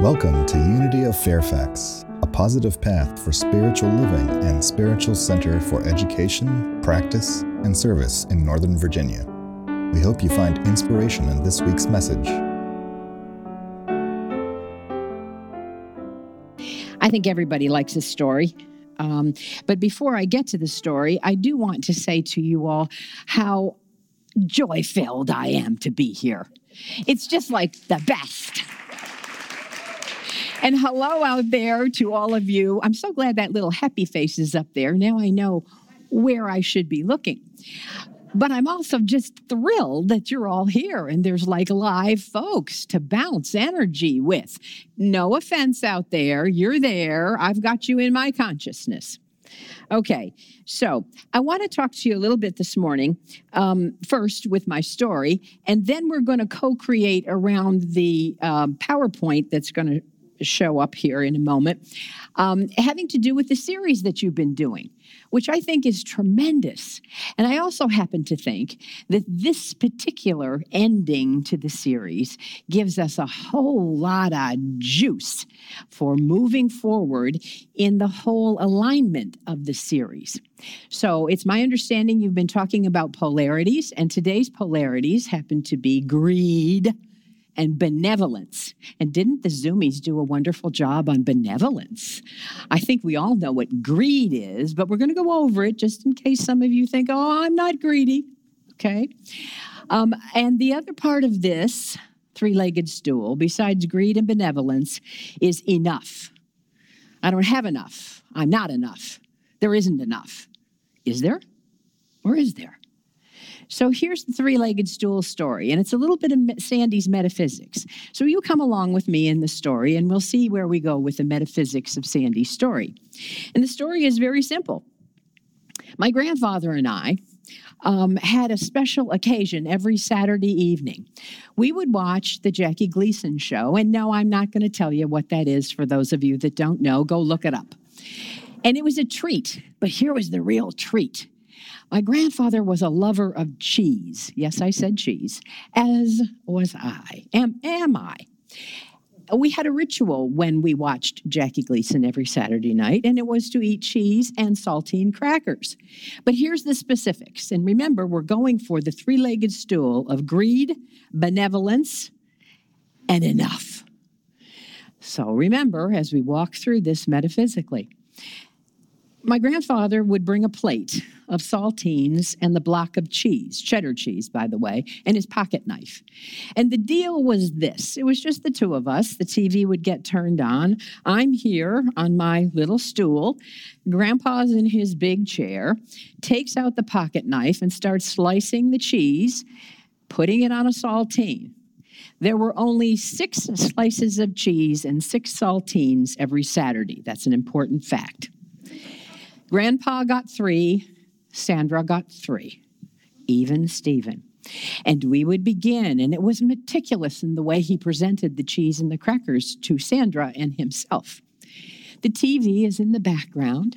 Welcome to Unity of Fairfax, a positive path for spiritual living and spiritual center for education, practice, and service in Northern Virginia. We hope you find inspiration in this week's message. I think everybody likes a story. Um, but before I get to the story, I do want to say to you all how joy filled I am to be here. It's just like the best. And hello out there to all of you. I'm so glad that little happy face is up there. Now I know where I should be looking. But I'm also just thrilled that you're all here and there's like live folks to bounce energy with. No offense out there. You're there. I've got you in my consciousness. Okay, so I want to talk to you a little bit this morning, um, first with my story, and then we're going to co create around the um, PowerPoint that's going to show up here in a moment, um, having to do with the series that you've been doing, which I think is tremendous. And I also happen to think that this particular ending to the series gives us a whole lot of juice for moving forward in the whole alignment of the series. So it's my understanding you've been talking about polarities, and today's polarities happen to be greed and benevolence. And didn't the Zoomies do a wonderful job on benevolence? I think we all know what greed is, but we're going to go over it just in case some of you think, oh, I'm not greedy. Okay. Um, and the other part of this three legged stool, besides greed and benevolence, is enough. I don't have enough. I'm not enough. There isn't enough. Is there? Or is there? So here's the three legged stool story, and it's a little bit of Sandy's metaphysics. So you come along with me in the story, and we'll see where we go with the metaphysics of Sandy's story. And the story is very simple. My grandfather and I um, had a special occasion every Saturday evening. We would watch the Jackie Gleason show, and no, I'm not going to tell you what that is for those of you that don't know. Go look it up. And it was a treat, but here was the real treat. My grandfather was a lover of cheese. Yes, I said cheese, as was I. Am, am I? We had a ritual when we watched Jackie Gleason every Saturday night, and it was to eat cheese and saltine crackers. But here's the specifics. And remember, we're going for the three legged stool of greed, benevolence, and enough. So remember, as we walk through this metaphysically, my grandfather would bring a plate of saltines and the block of cheese, cheddar cheese, by the way, and his pocket knife. And the deal was this it was just the two of us. The TV would get turned on. I'm here on my little stool. Grandpa's in his big chair, takes out the pocket knife and starts slicing the cheese, putting it on a saltine. There were only six slices of cheese and six saltines every Saturday. That's an important fact. Grandpa got three, Sandra got three, even Stephen. And we would begin, and it was meticulous in the way he presented the cheese and the crackers to Sandra and himself. The TV is in the background,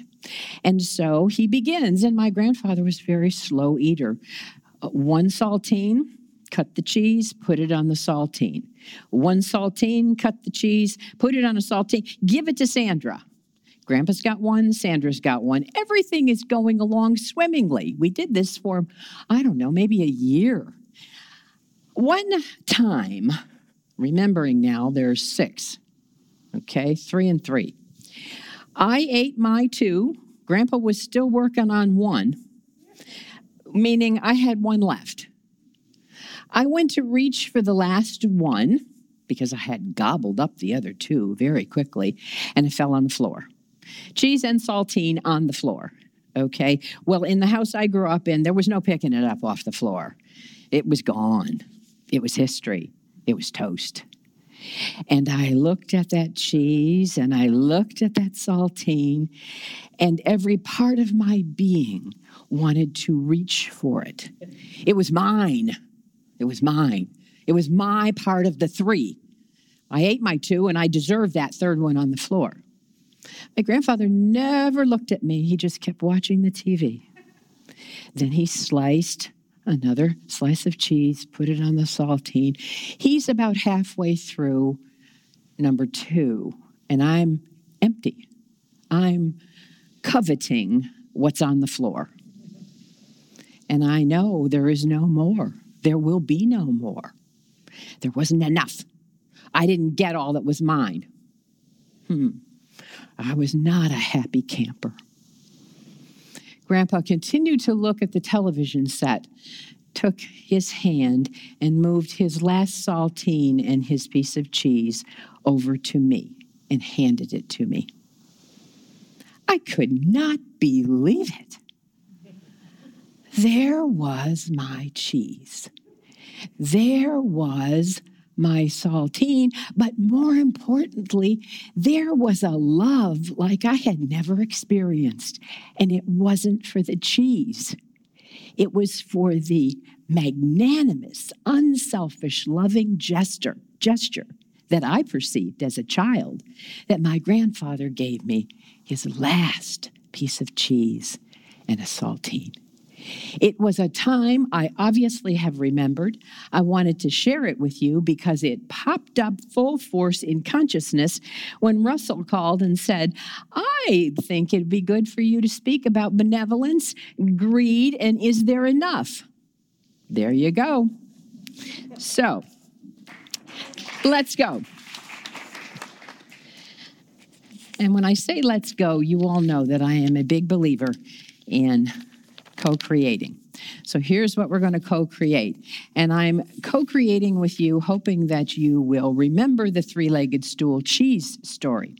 and so he begins. And my grandfather was very slow eater. Uh, one saltine, cut the cheese, put it on the saltine. One saltine, cut the cheese, put it on a saltine, give it to Sandra. Grandpa's got one, Sandra's got one. Everything is going along swimmingly. We did this for, I don't know, maybe a year. One time, remembering now, there's six, okay, three and three. I ate my two. Grandpa was still working on one, meaning I had one left. I went to reach for the last one because I had gobbled up the other two very quickly and it fell on the floor cheese and saltine on the floor. Okay. Well, in the house I grew up in, there was no picking it up off the floor. It was gone. It was history. It was toast. And I looked at that cheese and I looked at that saltine, and every part of my being wanted to reach for it. It was mine. It was mine. It was my part of the three. I ate my two, and I deserved that third one on the floor. My grandfather never looked at me, he just kept watching the TV. Then he sliced another slice of cheese, put it on the saltine. He's about halfway through number two, and I'm empty. I'm coveting what's on the floor. And I know there is no more. There will be no more. There wasn't enough. I didn't get all that was mine. Hmm. I was not a happy camper. Grandpa continued to look at the television set, took his hand, and moved his last saltine and his piece of cheese over to me and handed it to me. I could not believe it. There was my cheese. There was my saltine, but more importantly, there was a love like I had never experienced. And it wasn't for the cheese, it was for the magnanimous, unselfish, loving gesture, gesture that I perceived as a child that my grandfather gave me his last piece of cheese and a saltine. It was a time I obviously have remembered. I wanted to share it with you because it popped up full force in consciousness when Russell called and said, I think it'd be good for you to speak about benevolence, greed, and is there enough? There you go. So, let's go. And when I say let's go, you all know that I am a big believer in co creating. So here's what we're going to co create. And I'm co creating with you, hoping that you will remember the three legged stool cheese story.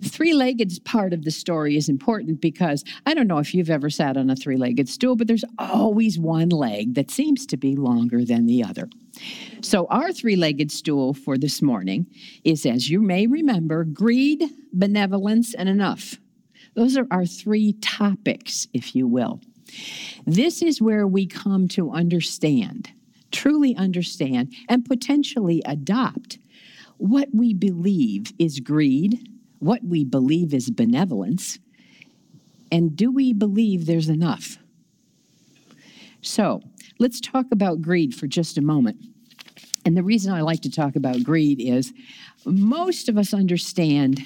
The three legged part of the story is important because I don't know if you've ever sat on a three legged stool, but there's always one leg that seems to be longer than the other. So, our three legged stool for this morning is, as you may remember, greed, benevolence, and enough. Those are our three topics, if you will. This is where we come to understand, truly understand, and potentially adopt what we believe is greed, what we believe is benevolence, and do we believe there's enough? So let's talk about greed for just a moment. And the reason I like to talk about greed is most of us understand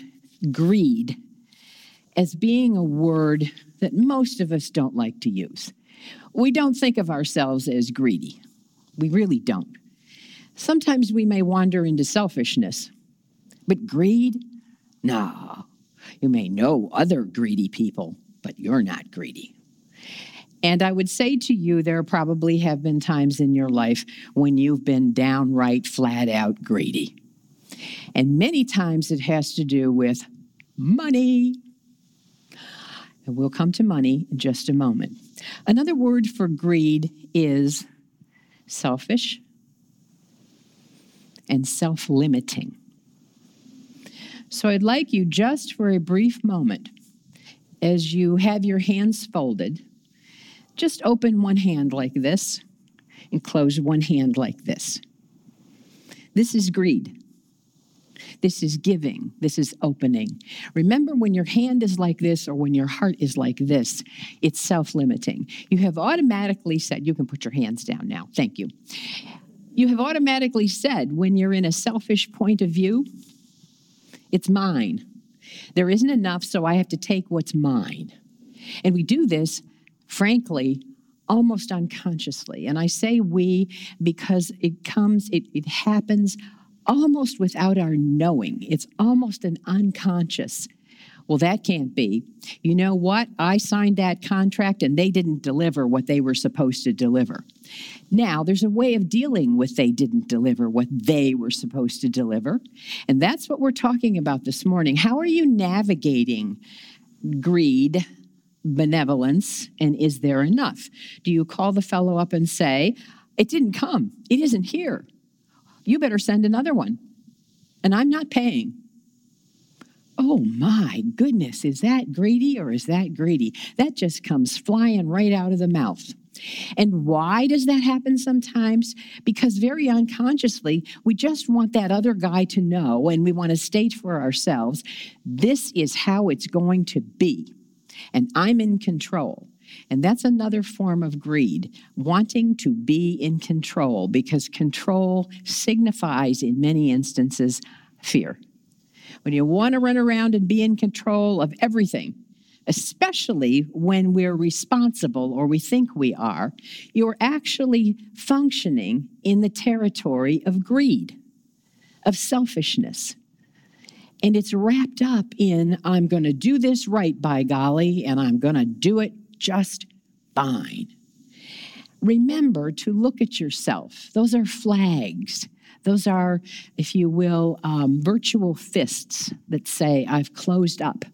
greed as being a word that most of us don't like to use. We don't think of ourselves as greedy. We really don't. Sometimes we may wander into selfishness, but greed? No. You may know other greedy people, but you're not greedy. And I would say to you, there probably have been times in your life when you've been downright, flat out greedy. And many times it has to do with money, and we'll come to money in just a moment. Another word for greed is selfish and self limiting. So I'd like you just for a brief moment, as you have your hands folded, just open one hand like this and close one hand like this. This is greed. This is giving. This is opening. Remember, when your hand is like this or when your heart is like this, it's self limiting. You have automatically said, you can put your hands down now. Thank you. You have automatically said, when you're in a selfish point of view, it's mine. There isn't enough, so I have to take what's mine. And we do this, frankly, almost unconsciously. And I say we because it comes, it, it happens almost without our knowing. It's almost an unconscious. Well, that can't be. You know what? I signed that contract and they didn't deliver what they were supposed to deliver. Now, there's a way of dealing with they didn't deliver what they were supposed to deliver. And that's what we're talking about this morning. How are you navigating greed, benevolence, and is there enough? Do you call the fellow up and say, It didn't come, it isn't here? You better send another one. And I'm not paying. Oh my goodness, is that greedy or is that greedy? That just comes flying right out of the mouth. And why does that happen sometimes? Because very unconsciously, we just want that other guy to know and we want to state for ourselves this is how it's going to be. And I'm in control. And that's another form of greed, wanting to be in control, because control signifies, in many instances, fear. when you want to run around and be in control of everything, especially when we're responsible or we think we are, you're actually functioning in the territory of greed, of selfishness. And it's wrapped up in, I'm going to do this right, by golly, and I'm going to do it just fine. Remember to look at yourself. Those are flags. Those are, if you will, um, virtual fists that say, I've closed up.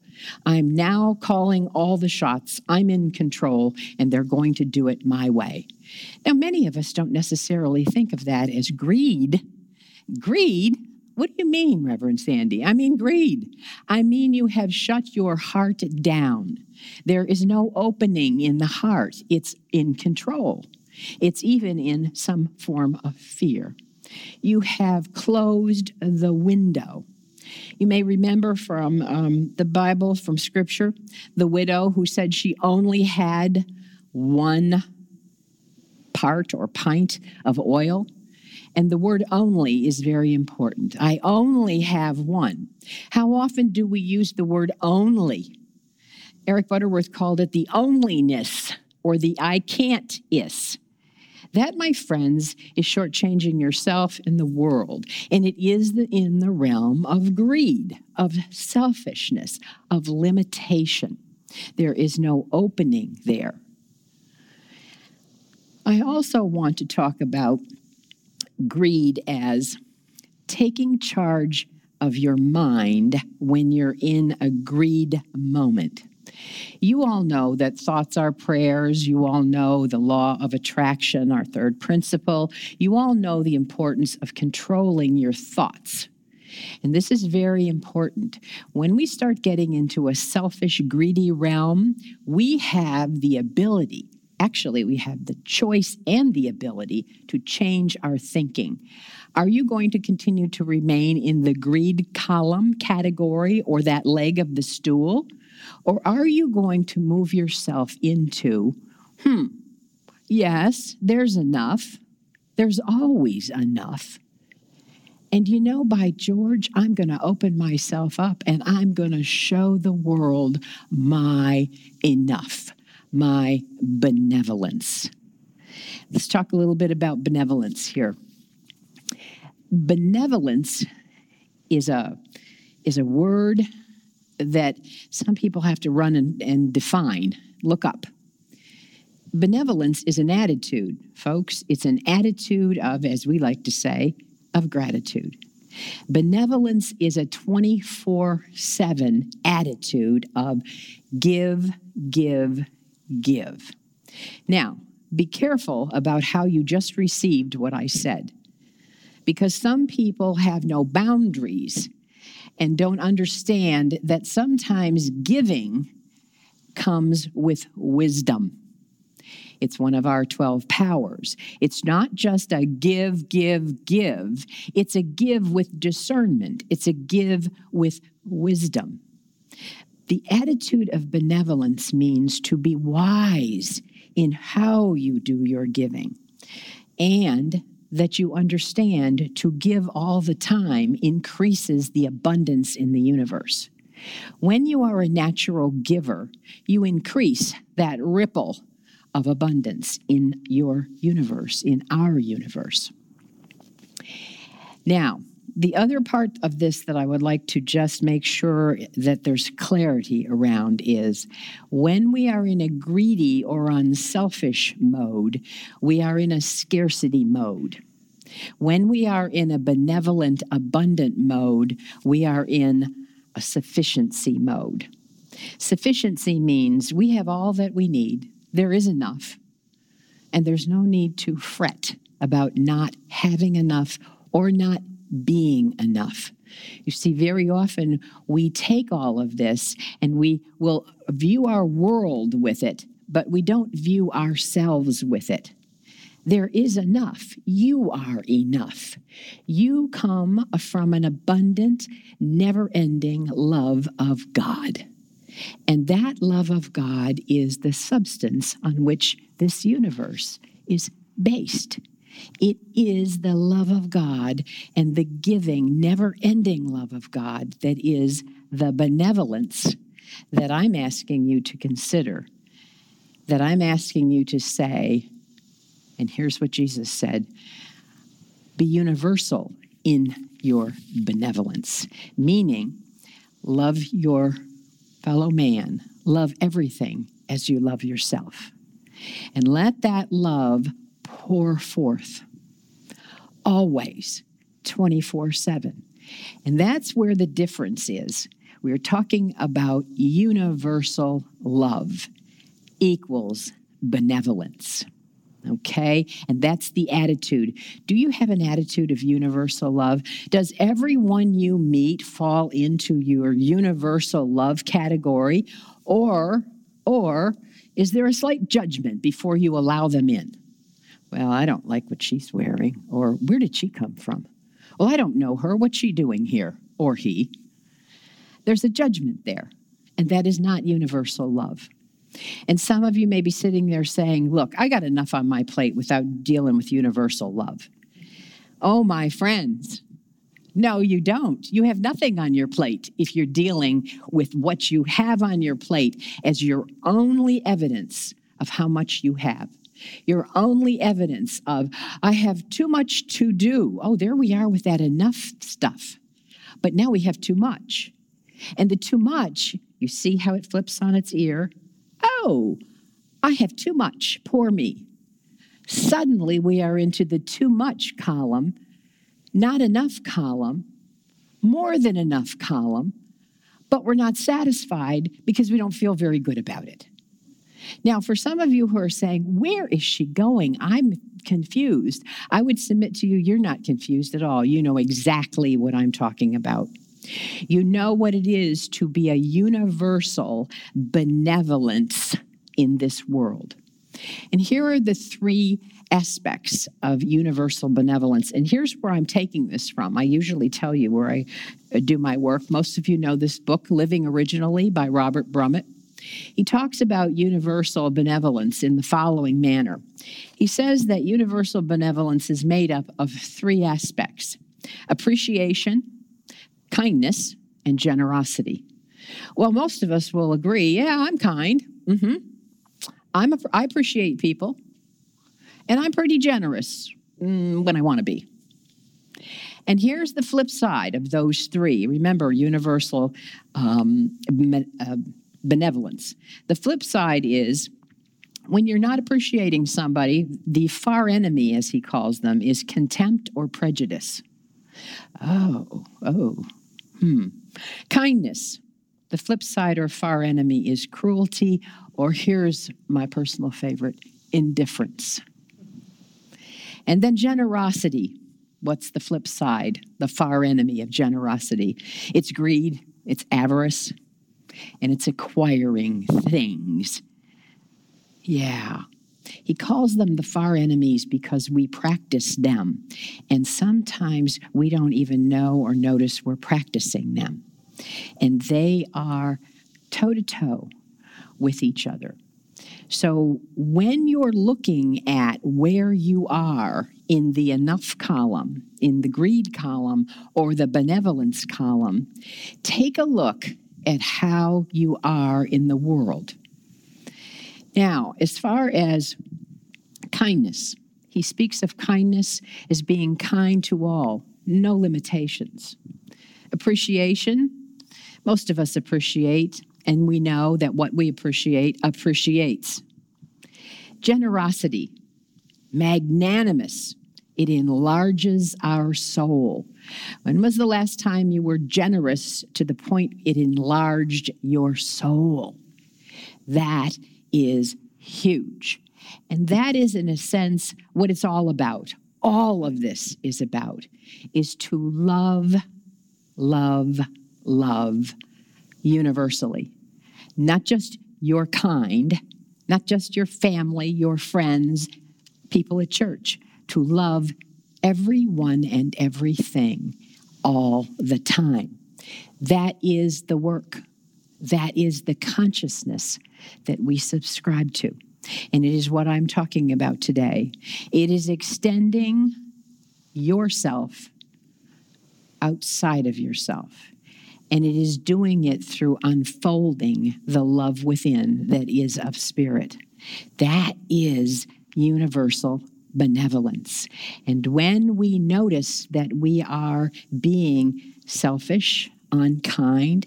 I'm now calling all the shots. I'm in control, and they're going to do it my way. Now, many of us don't necessarily think of that as greed. Greed? What do you mean, Reverend Sandy? I mean greed. I mean you have shut your heart down. There is no opening in the heart, it's in control. It's even in some form of fear. You have closed the window. You may remember from um, the Bible, from Scripture, the widow who said she only had one part or pint of oil. And the word only is very important. I only have one. How often do we use the word only? Eric Butterworth called it the onlyness or the I can't is. That, my friends, is shortchanging yourself and the world. And it is in the realm of greed, of selfishness, of limitation. There is no opening there. I also want to talk about greed as taking charge of your mind when you're in a greed moment. You all know that thoughts are prayers. You all know the law of attraction, our third principle. You all know the importance of controlling your thoughts. And this is very important. When we start getting into a selfish, greedy realm, we have the ability, actually, we have the choice and the ability to change our thinking. Are you going to continue to remain in the greed column category or that leg of the stool? Or are you going to move yourself into, hmm, yes, there's enough. There's always enough. And you know, by George, I'm going to open myself up and I'm going to show the world my enough, my benevolence. Let's talk a little bit about benevolence here. Benevolence is a, is a word that some people have to run and, and define, look up. Benevolence is an attitude, folks. It's an attitude of, as we like to say, of gratitude. Benevolence is a 24 7 attitude of give, give, give. Now, be careful about how you just received what I said, because some people have no boundaries and don't understand that sometimes giving comes with wisdom. It's one of our 12 powers. It's not just a give, give, give. It's a give with discernment. It's a give with wisdom. The attitude of benevolence means to be wise in how you do your giving and that you understand to give all the time increases the abundance in the universe. When you are a natural giver, you increase that ripple of abundance in your universe, in our universe. Now, the other part of this that I would like to just make sure that there's clarity around is when we are in a greedy or unselfish mode, we are in a scarcity mode. When we are in a benevolent, abundant mode, we are in a sufficiency mode. Sufficiency means we have all that we need, there is enough, and there's no need to fret about not having enough or not being enough. You see, very often we take all of this and we will view our world with it, but we don't view ourselves with it. There is enough. You are enough. You come from an abundant, never ending love of God. And that love of God is the substance on which this universe is based. It is the love of God and the giving, never ending love of God that is the benevolence that I'm asking you to consider, that I'm asking you to say, and here's what Jesus said be universal in your benevolence, meaning love your fellow man, love everything as you love yourself. And let that love pour forth always 24 7. And that's where the difference is. We're talking about universal love equals benevolence. Okay? And that's the attitude. Do you have an attitude of universal love? Does everyone you meet fall into your universal love category? Or, or is there a slight judgment before you allow them in? Well, I don't like what she's wearing. Or where did she come from? Well, I don't know her. What's she doing here? Or he. There's a judgment there. And that is not universal love. And some of you may be sitting there saying, Look, I got enough on my plate without dealing with universal love. Oh, my friends, no, you don't. You have nothing on your plate if you're dealing with what you have on your plate as your only evidence of how much you have. Your only evidence of, I have too much to do. Oh, there we are with that enough stuff. But now we have too much. And the too much, you see how it flips on its ear? Oh, I have too much. Poor me. Suddenly we are into the too much column, not enough column, more than enough column, but we're not satisfied because we don't feel very good about it. Now, for some of you who are saying, Where is she going? I'm confused. I would submit to you, you're not confused at all. You know exactly what I'm talking about. You know what it is to be a universal benevolence in this world. And here are the three aspects of universal benevolence. And here's where I'm taking this from. I usually tell you where I do my work. Most of you know this book, Living Originally by Robert Brumet. He talks about universal benevolence in the following manner. He says that universal benevolence is made up of three aspects appreciation, kindness, and generosity. Well, most of us will agree, yeah, I'm kind. Mm-hmm. I'm a, I appreciate people, and I'm pretty generous mm, when I want to be. And here's the flip side of those three. Remember, universal um, uh, benevolence. The flip side is when you're not appreciating somebody, the far enemy, as he calls them, is contempt or prejudice. Oh, oh, hmm. Kindness. The flip side or far enemy is cruelty, or here's my personal favorite indifference. And then generosity. What's the flip side, the far enemy of generosity? It's greed, it's avarice, and it's acquiring things. Yeah. He calls them the far enemies because we practice them. And sometimes we don't even know or notice we're practicing them. And they are toe to toe with each other. So when you're looking at where you are in the enough column, in the greed column, or the benevolence column, take a look at how you are in the world. Now, as far as kindness, he speaks of kindness as being kind to all, no limitations. Appreciation, most of us appreciate, and we know that what we appreciate appreciates. Generosity, magnanimous, it enlarges our soul. When was the last time you were generous to the point it enlarged your soul? That is huge. And that is, in a sense, what it's all about. All of this is about is to love, love, love universally. Not just your kind, not just your family, your friends, people at church, to love everyone and everything all the time. That is the work. That is the consciousness that we subscribe to. And it is what I'm talking about today. It is extending yourself outside of yourself. And it is doing it through unfolding the love within that is of spirit. That is universal benevolence. And when we notice that we are being selfish, unkind,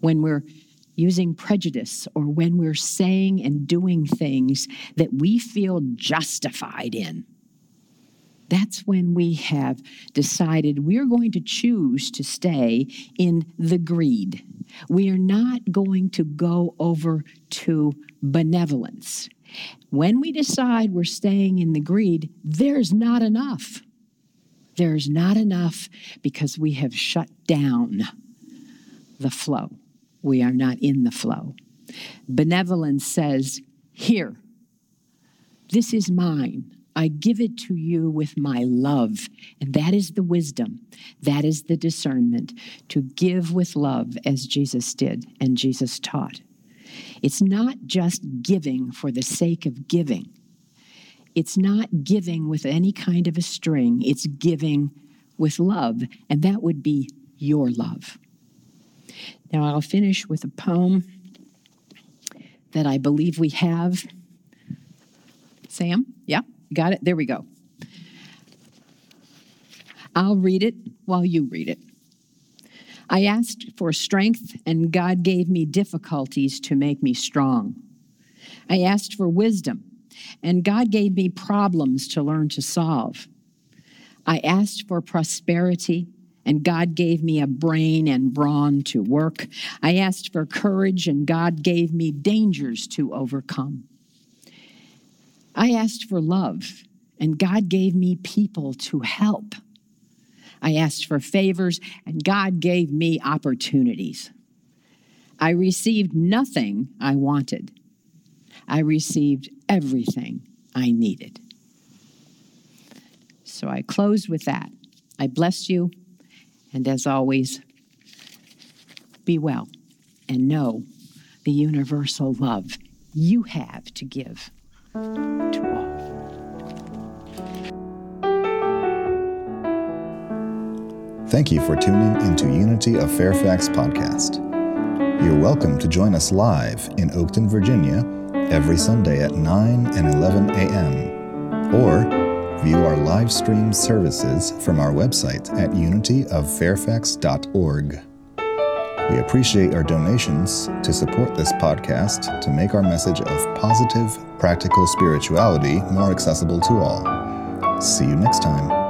when we're using prejudice or when we're saying and doing things that we feel justified in, that's when we have decided we're going to choose to stay in the greed. We are not going to go over to benevolence. When we decide we're staying in the greed, there's not enough. There's not enough because we have shut down the flow. We are not in the flow. Benevolence says, Here, this is mine. I give it to you with my love. And that is the wisdom. That is the discernment to give with love as Jesus did and Jesus taught. It's not just giving for the sake of giving, it's not giving with any kind of a string, it's giving with love. And that would be your love. Now, I'll finish with a poem that I believe we have. Sam? Yeah? Got it? There we go. I'll read it while you read it. I asked for strength, and God gave me difficulties to make me strong. I asked for wisdom, and God gave me problems to learn to solve. I asked for prosperity, and God gave me a brain and brawn to work. I asked for courage, and God gave me dangers to overcome. I asked for love, and God gave me people to help. I asked for favors, and God gave me opportunities. I received nothing I wanted. I received everything I needed. So I close with that. I bless you, and as always, be well and know the universal love you have to give to all. Thank you for tuning into Unity of Fairfax podcast. You're welcome to join us live in Oakton, Virginia every Sunday at 9 and 11 a.m. or view our live stream services from our website at unityoffairfax.org. We appreciate our donations to support this podcast to make our message of positive, practical spirituality more accessible to all. See you next time.